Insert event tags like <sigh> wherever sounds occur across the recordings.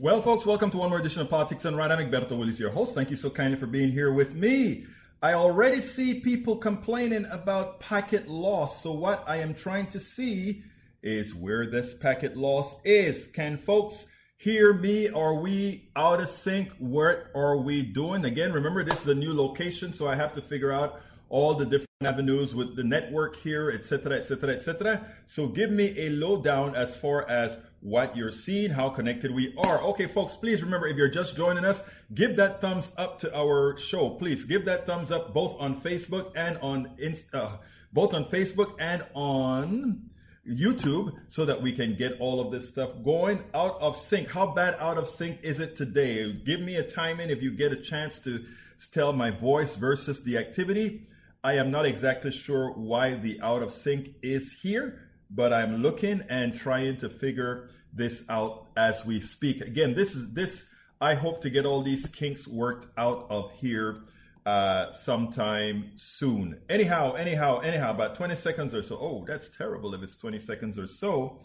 Well, folks, welcome to one more edition of Politics Done Right. I'm Egberto Willis, your host. Thank you so kindly for being here with me. I already see people complaining about packet loss. So, what I am trying to see is where this packet loss is. Can folks hear me? Are we out of sync? What are we doing? Again, remember, this is a new location, so I have to figure out all the different avenues with the network here, etc., etc., etc. So, give me a lowdown as far as what you're seeing, how connected we are. Okay, folks, please remember if you're just joining us, give that thumbs up to our show. Please give that thumbs up both on Facebook and on Insta, uh, both on Facebook and on YouTube so that we can get all of this stuff going out of sync. How bad out of sync is it today? Give me a timing if you get a chance to tell my voice versus the activity. I am not exactly sure why the out of sync is here but I'm looking and trying to figure this out as we speak. Again, this is this. I hope to get all these kinks worked out of here uh, sometime soon. Anyhow, anyhow, anyhow, about 20 seconds or so. Oh, that's terrible if it's 20 seconds or so.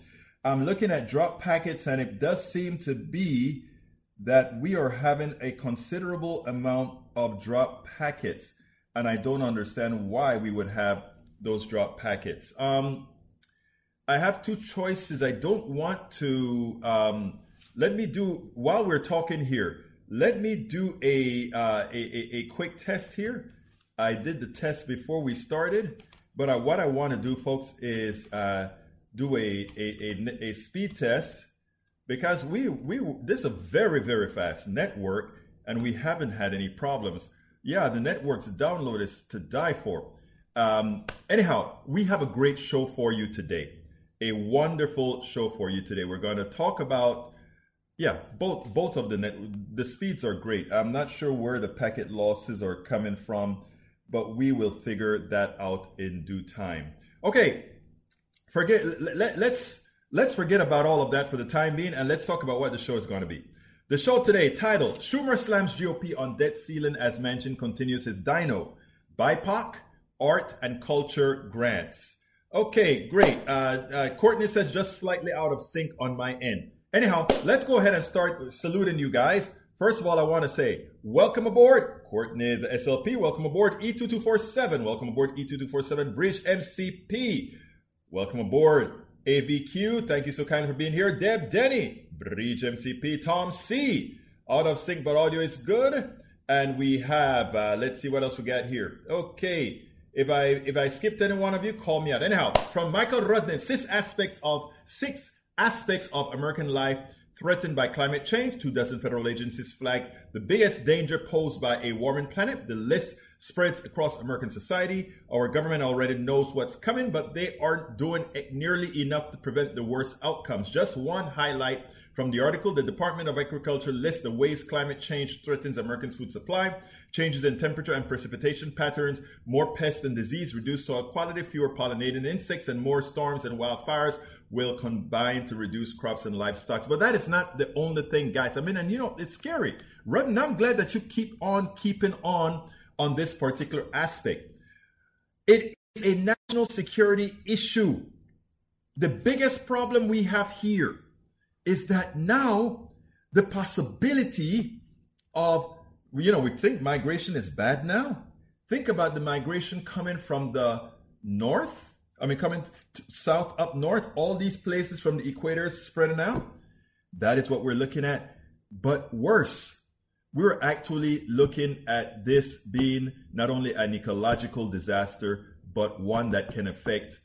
I'm looking at drop packets, and it does seem to be that we are having a considerable amount of drop packets, and I don't understand why we would have those drop packets. Um, I have two choices. I don't want to. Um, let me do while we're talking here. Let me do a, uh, a, a, a quick test here. I did the test before we started, but I, what I want to do, folks, is uh, do a, a, a, a speed test because we we this is a very very fast network and we haven't had any problems. Yeah, the network's download is to die for. Um, anyhow, we have a great show for you today a wonderful show for you today. We're going to talk about yeah, both both of the net the speeds are great. I'm not sure where the packet losses are coming from, but we will figure that out in due time. Okay, forget let, let's let's forget about all of that for the time being and let's talk about what the show is going to be. The show today, titled Schumer slams GOP on debt ceiling as Manchin, continues his dino, BIPOC, art and culture grants. Okay, great. Uh, uh, Courtney says just slightly out of sync on my end. Anyhow, let's go ahead and start saluting you guys. First of all, I want to say welcome aboard, Courtney, the SLP. Welcome aboard, E2247. Welcome aboard, E2247 Bridge MCP. Welcome aboard, AVQ. Thank you so kindly for being here. Deb Denny, Bridge MCP. Tom C. Out of sync, but audio is good. And we have, uh, let's see what else we got here. Okay. If I if I skipped any one of you, call me out. Anyhow, from Michael Rudnin, six aspects of six aspects of American life threatened by climate change. Two dozen federal agencies flag the biggest danger posed by a warming planet. The list spreads across American society. Our government already knows what's coming, but they aren't doing nearly enough to prevent the worst outcomes. Just one highlight from the article, the Department of Agriculture lists the ways climate change threatens Americans' food supply. Changes in temperature and precipitation patterns, more pests and disease, reduced soil quality, fewer pollinating insects, and more storms and wildfires will combine to reduce crops and livestock. But that is not the only thing, guys. I mean, and you know, it's scary. Right? And I'm glad that you keep on keeping on on this particular aspect. It is a national security issue. The biggest problem we have here is that now the possibility of, you know, we think migration is bad now. Think about the migration coming from the north. I mean, coming south up north, all these places from the equator spreading out. That is what we're looking at. But worse, we're actually looking at this being not only an ecological disaster, but one that can affect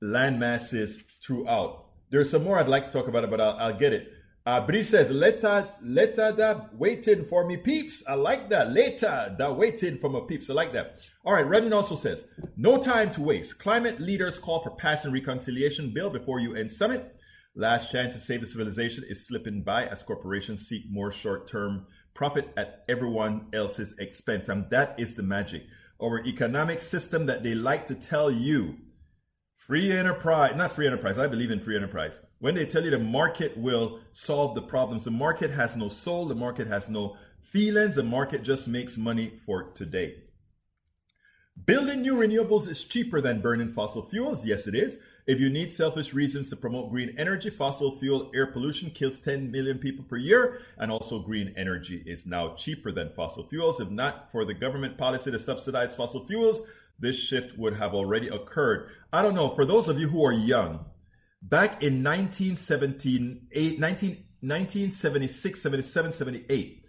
land masses throughout. There's some more I'd like to talk about but I'll, I'll get it. Uh, Bree says, later, later that waiting for me peeps. I like that. Later that waiting for my peeps. I like that. All right. Redmond also says, no time to waste. Climate leaders call for passing reconciliation bill before UN summit. Last chance to save the civilization is slipping by as corporations seek more short-term profit at everyone else's expense. And that is the magic. Our economic system that they like to tell you Free enterprise, not free enterprise. I believe in free enterprise. When they tell you the market will solve the problems, the market has no soul, the market has no feelings, the market just makes money for today. Building new renewables is cheaper than burning fossil fuels. Yes, it is. If you need selfish reasons to promote green energy, fossil fuel air pollution kills 10 million people per year, and also green energy is now cheaper than fossil fuels. If not for the government policy to subsidize fossil fuels, this shift would have already occurred. I don't know, for those of you who are young, back in 1917, 19, 1976, 77, 78,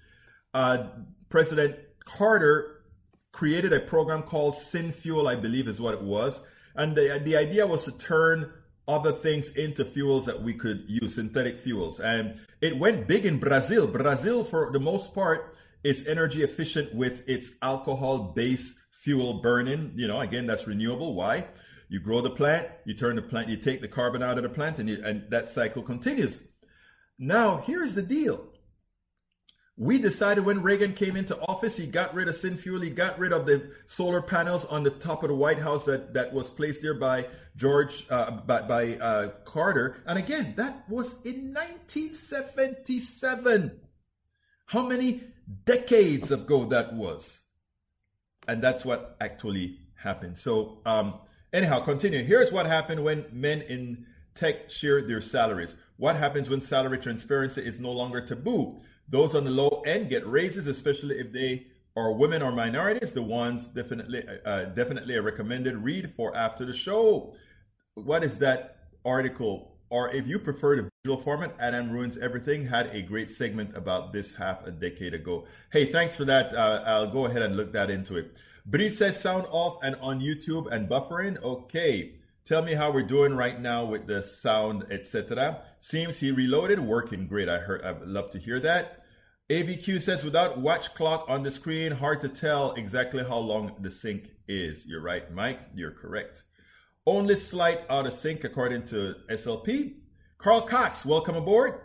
uh, President Carter created a program called SynFuel, I believe is what it was. And the, the idea was to turn other things into fuels that we could use, synthetic fuels. And it went big in Brazil. Brazil, for the most part, is energy efficient with its alcohol based fuel burning. You know, again, that's renewable. Why? You grow the plant, you turn the plant, you take the carbon out of the plant, and, you, and that cycle continues. Now, here's the deal. We decided when Reagan came into office, he got rid of SynFuel, he got rid of the solar panels on the top of the White House that, that was placed there by George, uh, by, by uh, Carter. And again, that was in 1977. How many decades ago that was? And that's what actually happened. So, um, anyhow, continue. Here's what happened when men in tech share their salaries. What happens when salary transparency is no longer taboo? Those on the low end get raises, especially if they are women or minorities. The ones definitely, uh, definitely a recommended read for after the show. What is that article? Or if you prefer the visual format, Adam Ruins Everything had a great segment about this half a decade ago. Hey, thanks for that. Uh, I'll go ahead and look that into it. Bree says sound off and on YouTube and buffering. Okay. Tell me how we're doing right now with the sound, etc. Seems he reloaded, working great. I heard. I'd love to hear that. AVQ says without watch clock on the screen, hard to tell exactly how long the sync is. You're right, Mike. You're correct. Only slight out of sync according to SLP. Carl Cox, welcome aboard.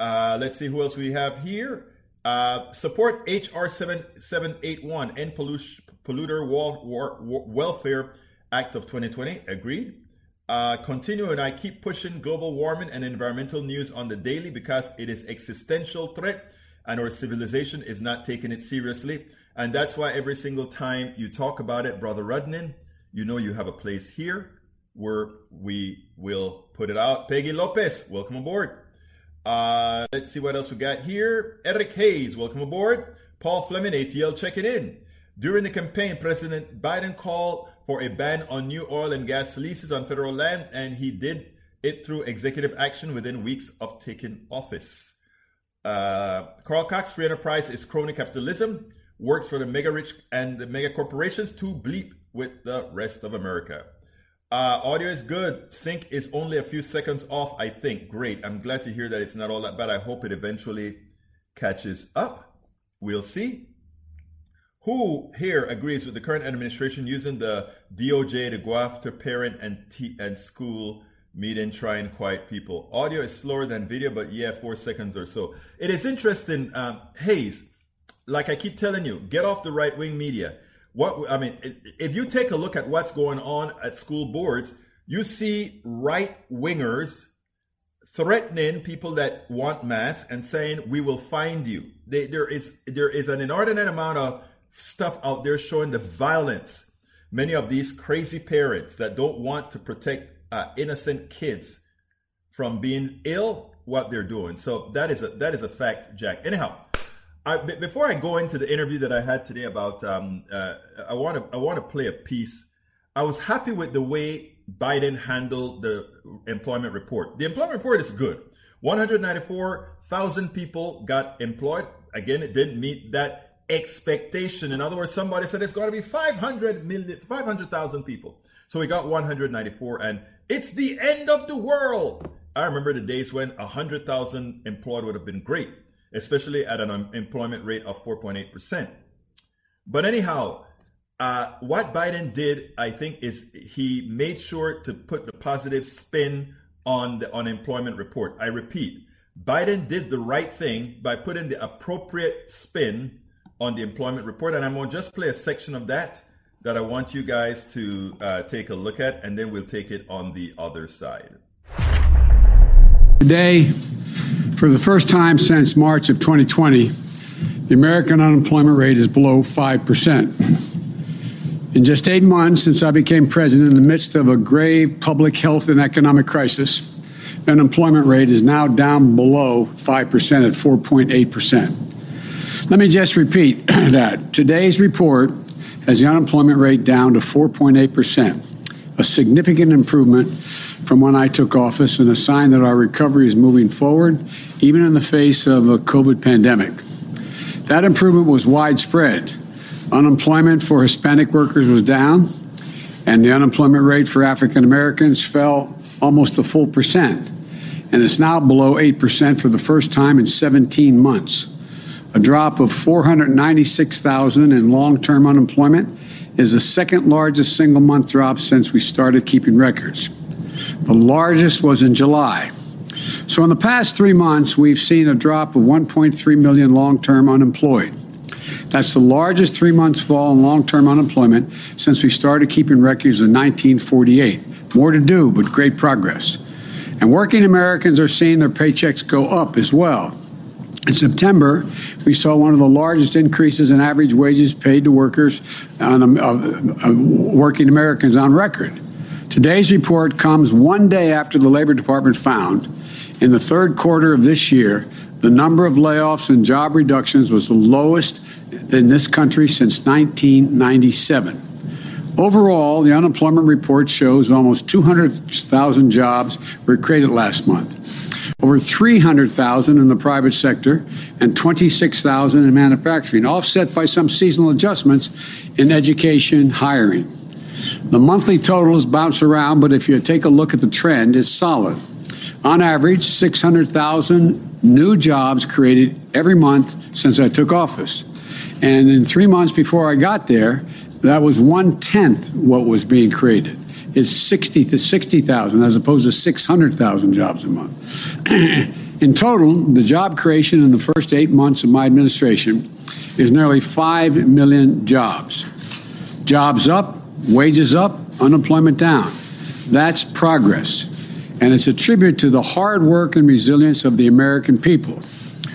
Uh, let's see who else we have here. Uh, support HR 7781 End Polluter War, War, War, Welfare Act of 2020. Agreed. Uh, continue and I keep pushing global warming and environmental news on the daily because it is existential threat and our civilization is not taking it seriously. And that's why every single time you talk about it, Brother Rudnin, you know you have a place here where we will put it out. Peggy Lopez, welcome aboard. Uh, let's see what else we got here. Eric Hayes, welcome aboard. Paul Fleming, ATL, checking in. During the campaign, President Biden called for a ban on new oil and gas leases on federal land, and he did it through executive action within weeks of taking office. Uh, Carl Cox, free enterprise is crony capitalism, works for the mega rich and the mega corporations to bleep with the rest of America. Uh, audio is good. Sync is only a few seconds off, I think. Great. I'm glad to hear that it's not all that bad. I hope it eventually catches up. We'll see. Who here agrees with the current administration using the DOJ to go after parent and, t- and school meeting, try and quiet people? Audio is slower than video, but yeah, four seconds or so. It is interesting, um, Hayes. Like I keep telling you, get off the right wing media. What I mean, if you take a look at what's going on at school boards, you see right wingers threatening people that want masks and saying we will find you. They, there is there is an inordinate amount of stuff out there showing the violence. Many of these crazy parents that don't want to protect uh, innocent kids from being ill, what they're doing. So that is a that is a fact, Jack. Anyhow, I, before I go into the interview that I had today about, um, uh, I want to I want to play a piece. I was happy with the way Biden handled the employment report. The employment report is good. 194,000 people got employed. Again, it didn't meet that expectation. In other words, somebody said it's going to be 500 million, 500,000 people. So we got 194 and it's the end of the world. I remember the days when 100,000 employed would have been great, especially at an employment rate of 4.8%. But anyhow, uh, what Biden did, I think, is he made sure to put the positive spin on the unemployment report. I repeat, Biden did the right thing by putting the appropriate spin on the employment report. And I'm going to just play a section of that that I want you guys to uh, take a look at, and then we'll take it on the other side. Today, for the first time since March of 2020, the American unemployment rate is below 5%. In just eight months since I became president, in the midst of a grave public health and economic crisis, the unemployment rate is now down below 5% at 4.8%. Let me just repeat <clears throat> that. Today's report has the unemployment rate down to 4.8%, a significant improvement from when I took office and a sign that our recovery is moving forward, even in the face of a COVID pandemic. That improvement was widespread. Unemployment for Hispanic workers was down, and the unemployment rate for African Americans fell almost a full percent, and it's now below 8% for the first time in 17 months. A drop of 496,000 in long term unemployment is the second largest single month drop since we started keeping records. The largest was in July. So, in the past three months, we've seen a drop of 1.3 million long term unemployed. That's the largest three months fall in long term unemployment since we started keeping records in 1948. More to do, but great progress. And working Americans are seeing their paychecks go up as well. In September, we saw one of the largest increases in average wages paid to workers, on, uh, uh, working Americans on record. Today's report comes one day after the Labor Department found in the third quarter of this year the number of layoffs and job reductions was the lowest in this country since 1997. Overall, the unemployment report shows almost 200,000 jobs were created last month, over 300,000 in the private sector, and 26,000 in manufacturing, offset by some seasonal adjustments in education hiring. The monthly totals bounce around, but if you take a look at the trend, it's solid. On average, 600,000 new jobs created every month since I took office. And in three months before I got there, that was one tenth what was being created. It's 60 to 60,000 as opposed to 600,000 jobs a month. <clears throat> in total, the job creation in the first eight months of my administration is nearly 5 million jobs. Jobs up, wages up, unemployment down. That's progress. And it's a tribute to the hard work and resilience of the American people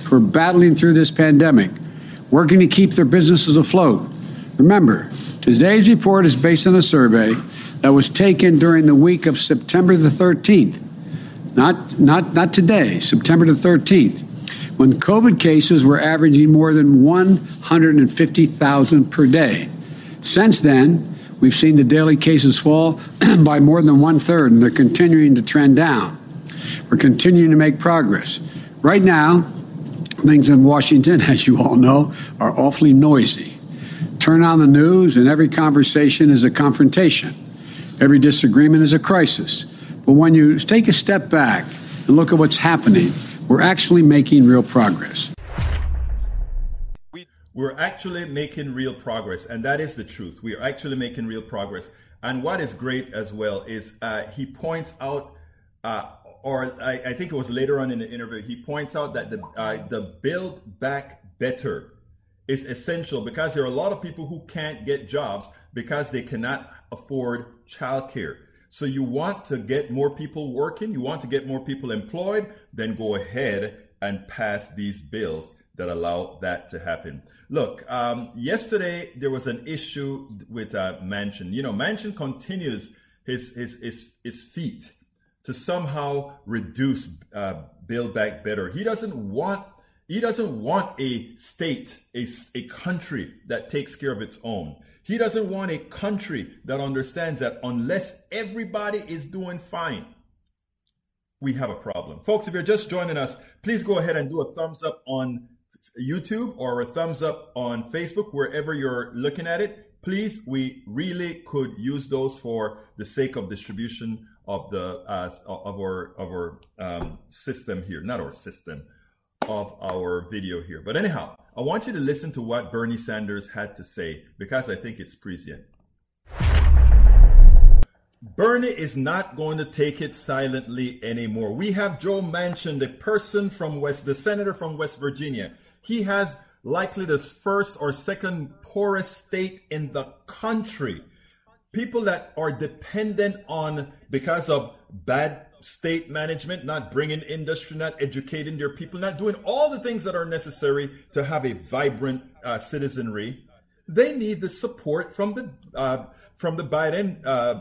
who are battling through this pandemic, working to keep their businesses afloat. Remember, today's report is based on a survey that was taken during the week of September the 13th. Not, not, not today, September the 13th, when COVID cases were averaging more than 150,000 per day. Since then, We've seen the daily cases fall <clears throat> by more than one third, and they're continuing to trend down. We're continuing to make progress. Right now, things in Washington, <laughs> as you all know, are awfully noisy. Turn on the news, and every conversation is a confrontation. Every disagreement is a crisis. But when you take a step back and look at what's happening, we're actually making real progress we're actually making real progress, and that is the truth. We are actually making real progress. And what is great as well is uh, he points out, uh, or I, I, think it was later on in the interview, he points out that the uh, the build back better is essential because there are a lot of people who can't get jobs because they cannot afford childcare. So you want to get more people working, you want to get more people employed, then go ahead and pass these bills that allow that to happen. Look, um, yesterday there was an issue with uh, Manchin. You know, Manchin continues his his his, his feat to somehow reduce uh, Build Back Better. He doesn't want he doesn't want a state, a, a country that takes care of its own. He doesn't want a country that understands that unless everybody is doing fine, we have a problem. Folks, if you're just joining us, please go ahead and do a thumbs up on YouTube or a thumbs up on Facebook, wherever you're looking at it. Please, we really could use those for the sake of distribution of the uh, of our of our um, system here, not our system, of our video here. But anyhow, I want you to listen to what Bernie Sanders had to say because I think it's prescient. Bernie is not going to take it silently anymore. We have Joe Manchin, the person from West, the senator from West Virginia. He has likely the first or second poorest state in the country. People that are dependent on, because of bad state management, not bringing industry, not educating their people, not doing all the things that are necessary to have a vibrant uh, citizenry. They need the support from the uh, from the Biden uh,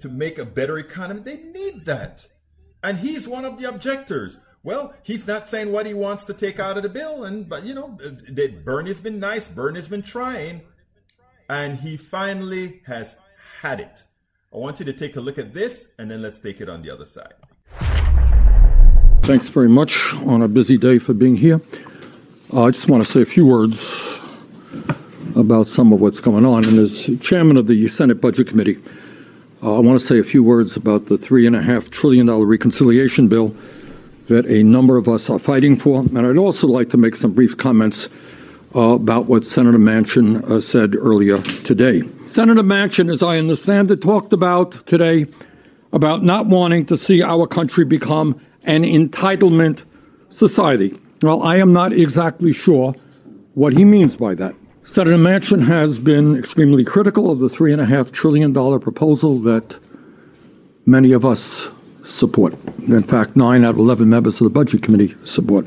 to make a better economy. They need that, and he's one of the objectors. Well, he's not saying what he wants to take out of the bill, and but you know, Bernie's been nice. Bernie's been trying, and he finally has had it. I want you to take a look at this, and then let's take it on the other side. Thanks very much on a busy day for being here. Uh, I just want to say a few words about some of what's going on. And as chairman of the Senate Budget Committee, uh, I want to say a few words about the $3.5 trillion reconciliation bill that a number of us are fighting for. And I'd also like to make some brief comments uh, about what Senator Manchin uh, said earlier today. Senator Manchin, as I understand it, talked about today about not wanting to see our country become an entitlement society. Well, I am not exactly sure what he means by that. Senator Manchin has been extremely critical of the $3.5 trillion proposal that many of us support. In fact, nine out of 11 members of the Budget Committee support.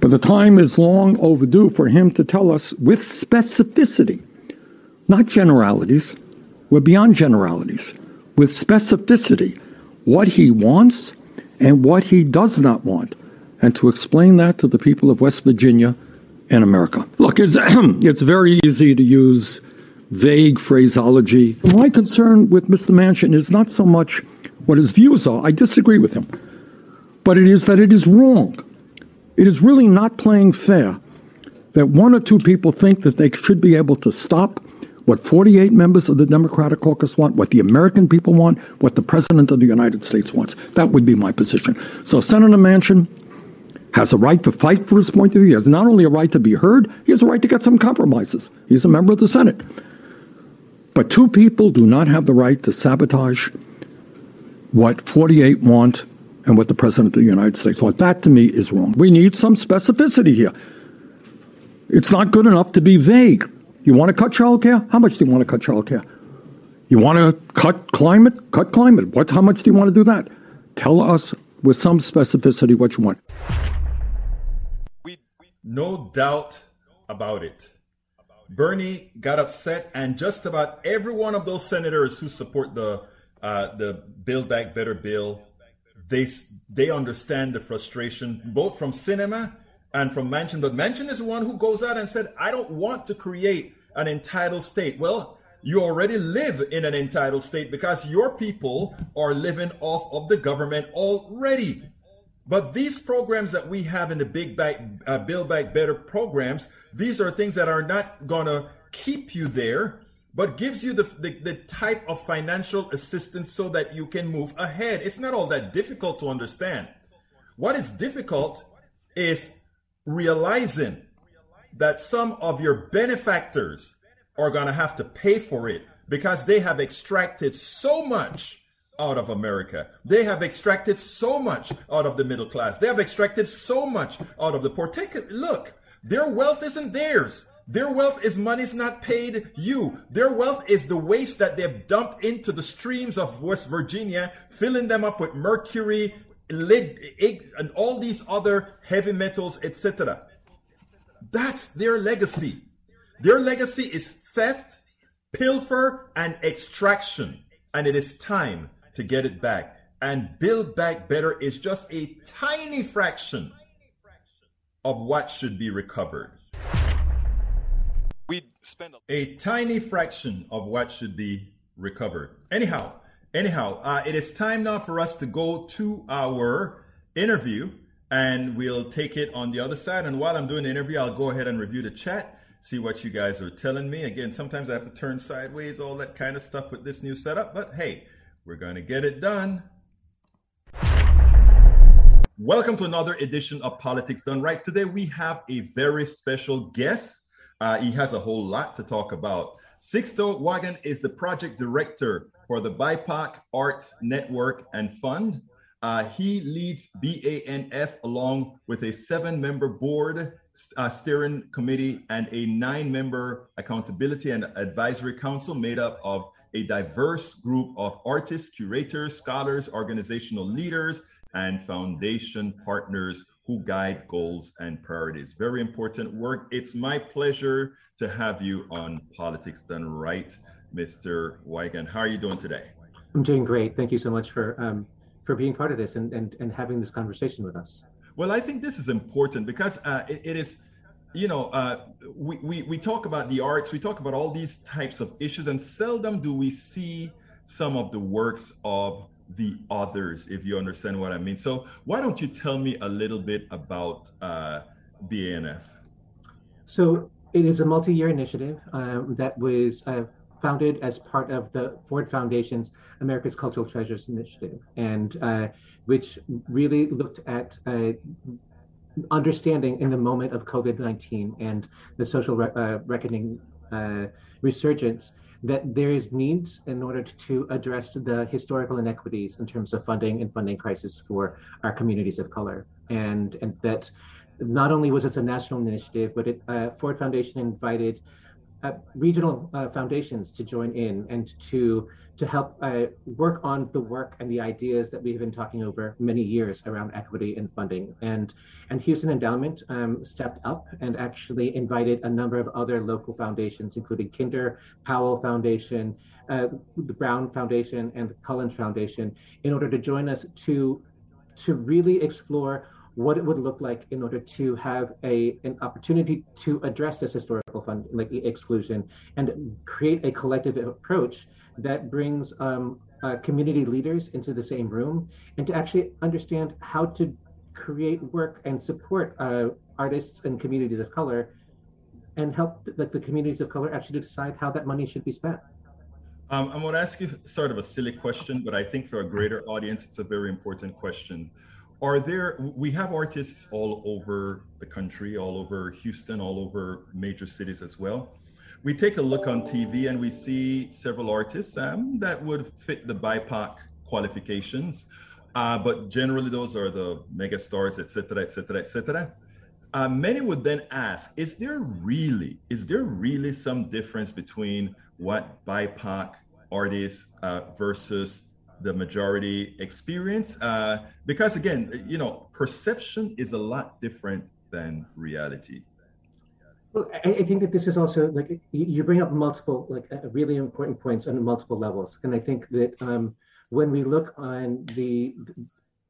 But the time is long overdue for him to tell us with specificity, not generalities, we're beyond generalities, with specificity, what he wants and what he does not want, and to explain that to the people of West Virginia and America. Look, it's, <clears throat> it's very easy to use vague phraseology. My concern with Mr. Manchin is not so much what his views are, I disagree with him, but it is that it is wrong. It is really not playing fair that one or two people think that they should be able to stop what 48 members of the Democratic caucus want, what the American people want, what the President of the United States wants. That would be my position. So Senator Manchin has a right to fight for his point of view. He has not only a right to be heard, he has a right to get some compromises. He's a member of the Senate. But two people do not have the right to sabotage what 48 want and what the President of the United States wants. That to me is wrong. We need some specificity here. It's not good enough to be vague. You want to cut child care? How much do you want to cut child care? You want to cut climate? Cut climate. What? How much do you want to do that? Tell us with some specificity what you want. We No doubt about it. Bernie got upset, and just about every one of those senators who support the uh, the Build Back Better bill, they they understand the frustration both from Sinema and from Manchin. But Manchin is the one who goes out and said, I don't want to create an entitled state. Well, you already live in an entitled state because your people are living off of the government already. But these programs that we have in the Big Back, uh, Build Back Better programs, these are things that are not going to keep you there, but gives you the, the, the type of financial assistance so that you can move ahead. It's not all that difficult to understand. What is difficult is realizing that some of your benefactors are going to have to pay for it because they have extracted so much out of America. They have extracted so much out of the middle class. They have extracted so much out of the poor. Take a look. Their wealth isn't theirs. Their wealth is money's not paid you. Their wealth is the waste that they've dumped into the streams of West Virginia, filling them up with mercury, lead, and all these other heavy metals, etc. That's their legacy. Their legacy is theft, pilfer, and extraction. And it is time to get it back. And Build Back Better is just a tiny fraction of what should be recovered. We spend a, a tiny fraction of what should be recovered. Anyhow, anyhow, uh, it is time now for us to go to our interview and we'll take it on the other side. And while I'm doing the interview, I'll go ahead and review the chat, see what you guys are telling me. Again, sometimes I have to turn sideways, all that kind of stuff with this new setup, but hey, we're to get it done. Welcome to another edition of Politics Done Right. Today we have a very special guest. Uh, he has a whole lot to talk about. Sixto Wagan is the project director for the BIPOC Arts Network and Fund. Uh, he leads BANF along with a seven member board uh, steering committee and a nine member accountability and advisory council made up of a diverse group of artists, curators, scholars, organizational leaders, and foundation partners who guide goals and priorities. Very important work. It's my pleasure to have you on Politics Done Right, Mr. Wagan. How are you doing today? I'm doing great. Thank you so much for um, for being part of this and, and, and having this conversation with us. Well, I think this is important because uh, it, it is, you know, uh, we, we, we talk about the arts, we talk about all these types of issues, and seldom do we see some of the works of the others, if you understand what I mean. So, why don't you tell me a little bit about uh, BANF? So, it is a multi year initiative um, that was uh, founded as part of the Ford Foundation's America's Cultural Treasures Initiative, and uh, which really looked at uh, understanding in the moment of COVID 19 and the social re- uh, reckoning uh, resurgence that there is needs in order to address the historical inequities in terms of funding and funding crisis for our communities of color. And, and that not only was this a national initiative, but it, uh, Ford Foundation invited regional uh, foundations to join in and to to help uh, work on the work and the ideas that we have been talking over many years around equity and funding. And and Houston Endowment um, stepped up and actually invited a number of other local foundations, including Kinder, Powell Foundation, uh, the Brown Foundation, and the Cullen Foundation, in order to join us to to really explore what it would look like in order to have a an opportunity to address this historical fund like exclusion and create a collective approach that brings um, uh, community leaders into the same room and to actually understand how to create work and support uh, artists and communities of color and help the, the communities of color actually decide how that money should be spent. Um, I'm going to ask you sort of a silly question, but I think for a greater audience, it's a very important question are there we have artists all over the country all over houston all over major cities as well. We take a look on tv and we see several artists um, that would fit the bipoc qualifications. Uh, but generally those are the mega stars etc etc etc many would then ask is there really is there really some difference between what bipoc artists uh, versus the majority experience uh, because again you know perception is a lot different than reality. Well I, think that this is also like you bring up multiple like uh, really important points on multiple levels. And i think that um, when we look on the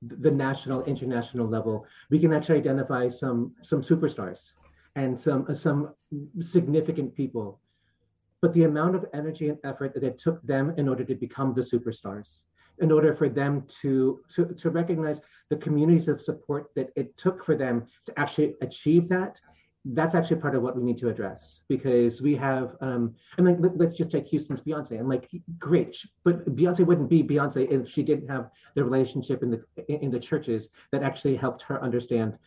the national international level we can actually identify some some superstars and some some significant people. But the amount of energy and effort that it took them in order to become the superstars in order for them to, to, to recognize the communities of support that it took for them to actually achieve that. That's actually part of what we need to address because we have um i mean let, us just take houston's beyonce. I'm like great but beyonce wouldn't be beyonce if she didn't have the relationship in the in the churches that actually helped her understand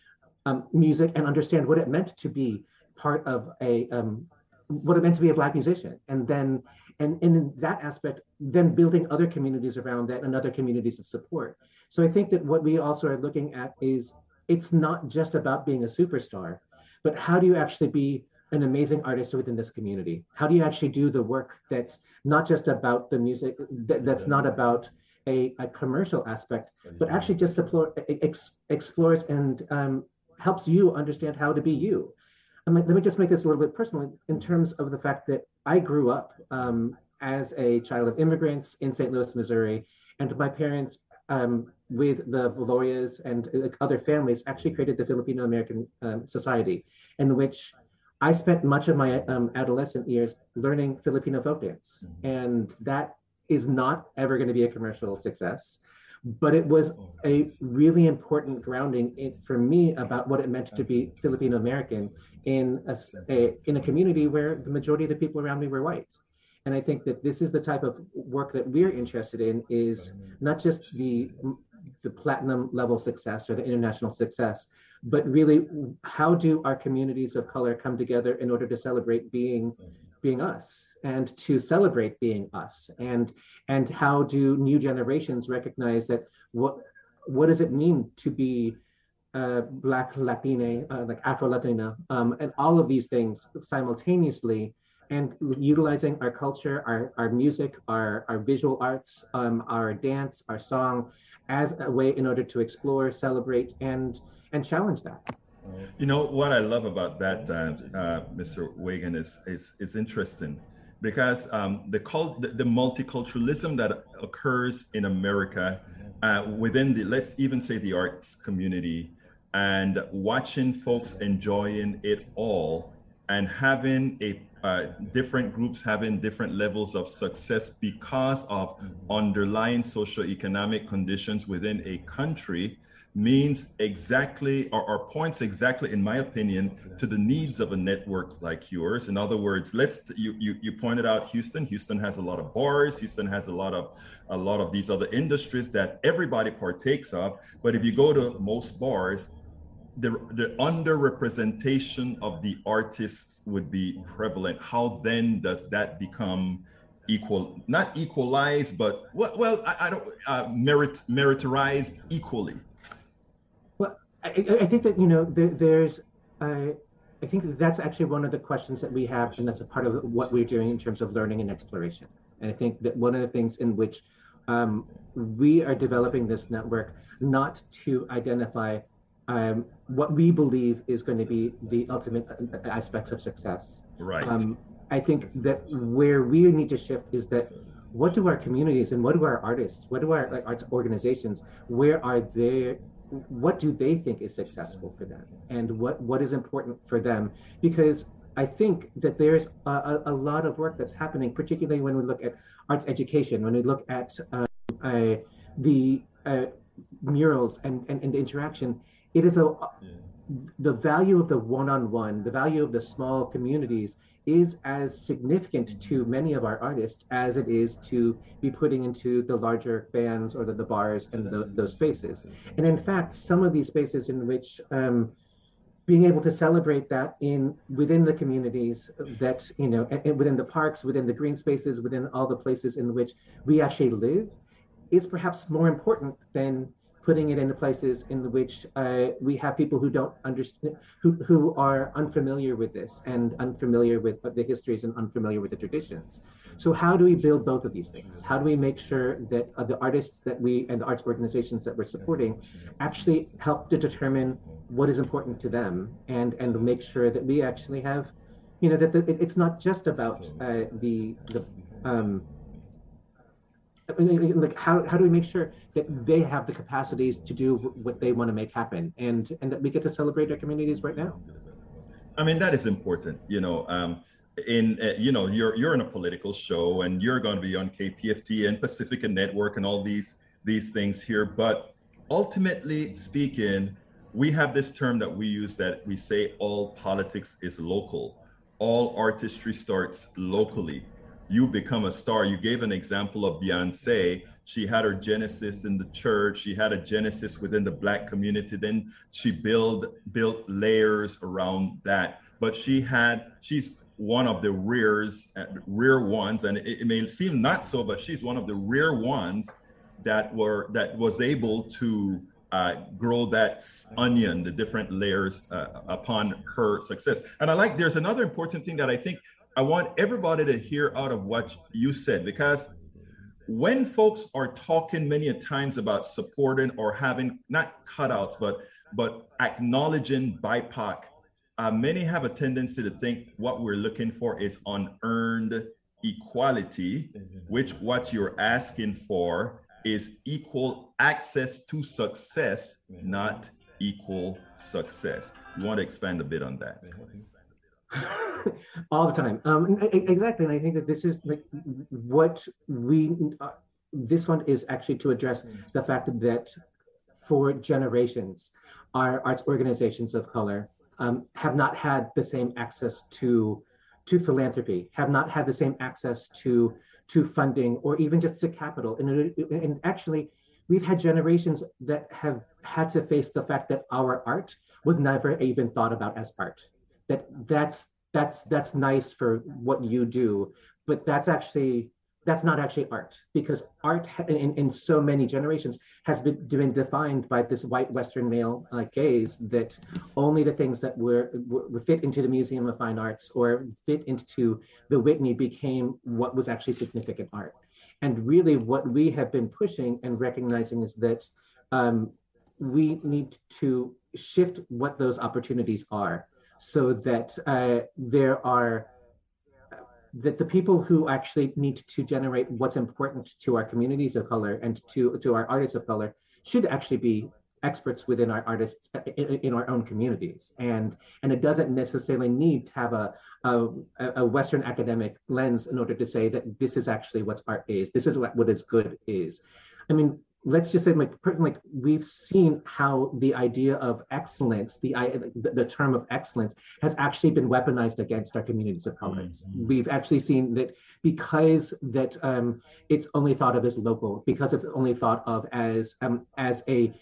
um, music and understand what it meant to be part of a um, what it meant to be a black musician. And then and, and in that aspect then building other communities around that and other communities of support. So i think that what we also are looking at is it's not just about being a superstar but how do you actually be an amazing artist within this community? How do you actually do the work that's not just about the music that, that's not about a, a commercial aspect but actually just explore, ex, explores and um, helps you understand how to be you? Like, let me just make this a little bit personal in terms of the fact that I grew up um, as a child of immigrants in St. Louis, Missouri, and my parents, um, with the Valorias and uh, other families, actually created the Filipino American um, Society, in which I spent much of my um, adolescent years learning Filipino folk dance, and that is not ever going to be a commercial success but it was a really important grounding in, for me about what it meant to be Filipino American in a, a, in a community where the majority of the people around me were white. And I think that this is the type of work that we're interested in is not just the the platinum level success or the international success, but really how do our communities of color come together in order to celebrate being being us and to celebrate being us and and how do new generations recognize that what what does it mean to be uh, black Latina, uh, like afro latina um, and all of these things simultaneously and utilizing our culture our, our music our, our visual arts um, our dance our song as a way in order to explore celebrate and and challenge that. You know what I love about that, uh, uh, Mr. Wagan, is, is is interesting because um, the, cult, the, the multiculturalism that occurs in America uh, within the let's even say the arts community and watching folks enjoying it all and having a uh, different groups having different levels of success because of underlying socioeconomic conditions within a country means exactly or, or, points exactly in my opinion to the needs of a network like yours. In other words let's you, you you pointed out houston. Houston has a lot of bars. Houston has a lot of a lot of these other industries that everybody partakes of. But if you go to most bars the, the underrepresentation of the artists would be prevalent how then does that become equal not equalized but well, well I, I don't uh, merit meritarized equally Well, I, I think that you know there, there's uh, I think that that's actually one of the questions that we have, and that's a part of what we're doing in terms of learning and exploration. And I think that one of the things in which um, we are developing this network not to identify um, what we believe is going to be the ultimate aspects of success. Right. Um, I think that where we need to shift is that what do our communities and what do our artists, what do our like arts organizations, where are they what do they think is successful for them and what what is important for them because i think that there's a, a lot of work that's happening particularly when we look at arts education when we look at um, uh, the uh, murals and, and, and interaction it is a yeah. the value of the one-on-one the value of the small communities is as significant to many of our artists as it is to be putting into the larger bands or the, the bars and the, those spaces. And in fact, some of these spaces in which um, being able to celebrate that in within the communities that you know and, and within the parks within the green spaces within all the places in which we actually live is perhaps more important than putting it into places in which uh, we have people who don't understand, who, who are unfamiliar with this and unfamiliar with the histories and unfamiliar with the traditions. So how do we build both of these things? How do we make sure that uh, the artists that we and the arts organizations that we're supporting actually help to determine what is important to them and and make sure that we actually have, you know, that the, it, it's not just about uh, the the um, like how, how do we make sure that they have the capacities to do what they want to make happen and and that we get to celebrate our communities right now? I mean that is important you know um in uh, you know you're you're in a political show and you're going to be on kpft and pacifica network and all these these things here but ultimately speaking we have this term that we use that we say all politics is local. All artistry starts locally you become a star. You gave an example of Beyonce. She had her genesis in the church. She had a genesis within the black community. Then she built built layers around that. But she had she's one of the rears, uh, rare ones, and it, it may seem not so, but she's one of the rare ones that were that was able to uh, grow that onion, the different layers uh, upon her success. And I like there's another important thing that I think I want everybody to hear out of what you said because when folks are talking many a times about supporting or having not cutouts, but but acknowledging BIPOC, uh, many have a tendency to think what we're looking for is unearned equality, which what you're asking for is equal access to success, not equal success. You want to expand a bit on that? <laughs> all the time. Um, exactly, and I think that this is like what we. Uh, this one is actually to address the fact that for generations, our arts organizations of color um, have not had the same access to to philanthropy, have not had the same access to to funding or even just to capital. And, and actually, we've had generations that have had to face the fact that our art was never even thought about as art that that's that's that's nice for what you do but that's actually that's not actually art because art in, in so many generations has been, been defined by this white western male uh, gaze that only the things that were, were fit into the museum of fine arts or fit into the whitney became what was actually significant art. And really what we have been pushing and recognizing is that um, we need to shift what those opportunities are so that uh, there are that the people who actually need to generate what's important to our communities of color and to to our artists of color should actually be experts within our artists in, in, our own communities. And and it doesn't necessarily need to have a, a, a western academic lens in order to say that this is actually what art is this is what what is good is. I mean let's just say like like we've seen how the idea of excellence the the term of excellence has actually been weaponized against our communities of color mm-hmm. we've actually seen that because that um, it's only thought of as local because it's only thought of as um, as a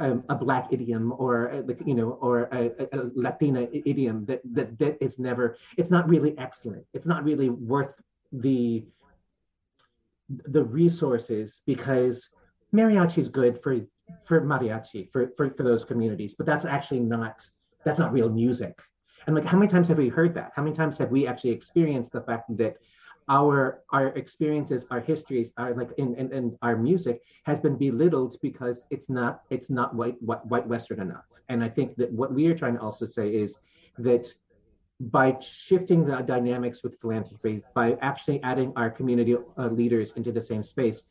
um, a black idiom or like you know or a, a, latina idiom that, that that is never it's not really excellent it's not really worth the the resources because mariachi is good for for mariachi for, for for those communities but that's actually not that's not real music. And like how many times have we heard that? How many times have we actually experienced the fact that our our experiences our histories our like in, in, in our music has been belittled because it's not it's not white, white white western enough? And i think that what we are trying to also say is that by shifting the dynamics with philanthropy by actually adding our community uh, leaders into the same space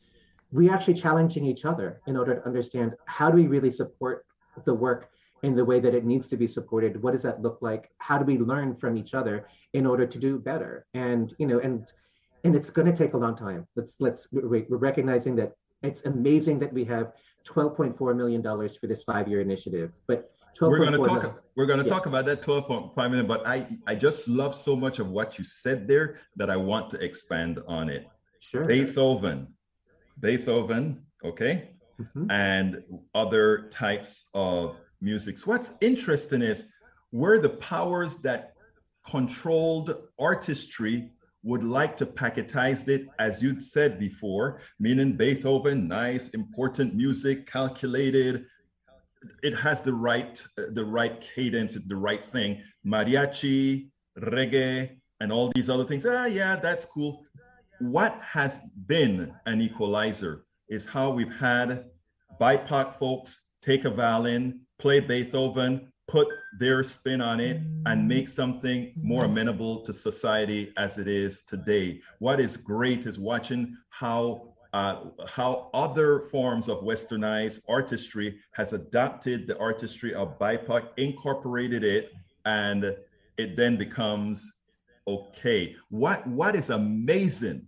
we actually challenging each other in order to understand how do we really support the work in the way that it needs to be supported? What does that look like? How do we learn from each other in order to do better? And you know and and it's going to take a long time. Let's let's we're recognizing that it's amazing that we have 12.4 million dollars for this five year initiative but we're going to talk million. we're going to yeah. talk about that 12.5 million but i i just love so much of what you said there that i want to expand on it. Sure. Beethoven beethoven okay mm-hmm. and other types of music. So what's interesting is where the powers that controlled artistry would like to packetize it, as you'd said before, meaning Beethoven, nice, important music, calculated. It has the right, the right cadence, the right thing. Mariachi, reggae, and all these other things. Ah, yeah, that's cool. What has been an equalizer is how we've had BIPOC folks take a violin, play Beethoven, put their spin on it, and make something more amenable to society as it is today. What is great is watching how uh, how other forms of westernized artistry has adopted the artistry of BIPOC, incorporated it, and it then becomes okay. What what is amazing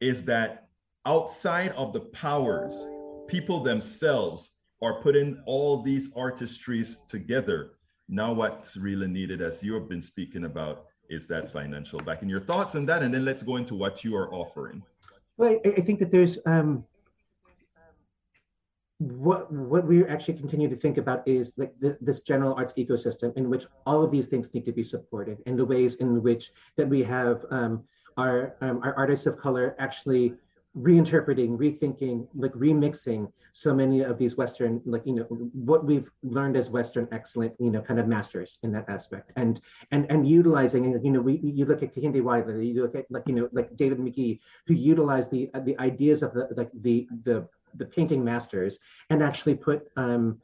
is that outside of the powers, people themselves are putting all these artistries together. Now, what's really needed, as you've been speaking about, is that financial backing. Your thoughts on that, and then let's go into what you are offering. Well, I, think that there's um, what what we actually continue to think about is like this general arts ecosystem in which all of these things need to be supported, and the ways in which that we have um, our um, artists of color actually reinterpreting, rethinking, like remixing so many of these Western, like you know, what we've learned as Western excellent, you know, kind of masters in that aspect, and and and utilizing, and you know, we you look at Kehinde Wiley, you look at like you know, like David McGee, who utilized the the ideas of the like the the the painting masters and actually put um,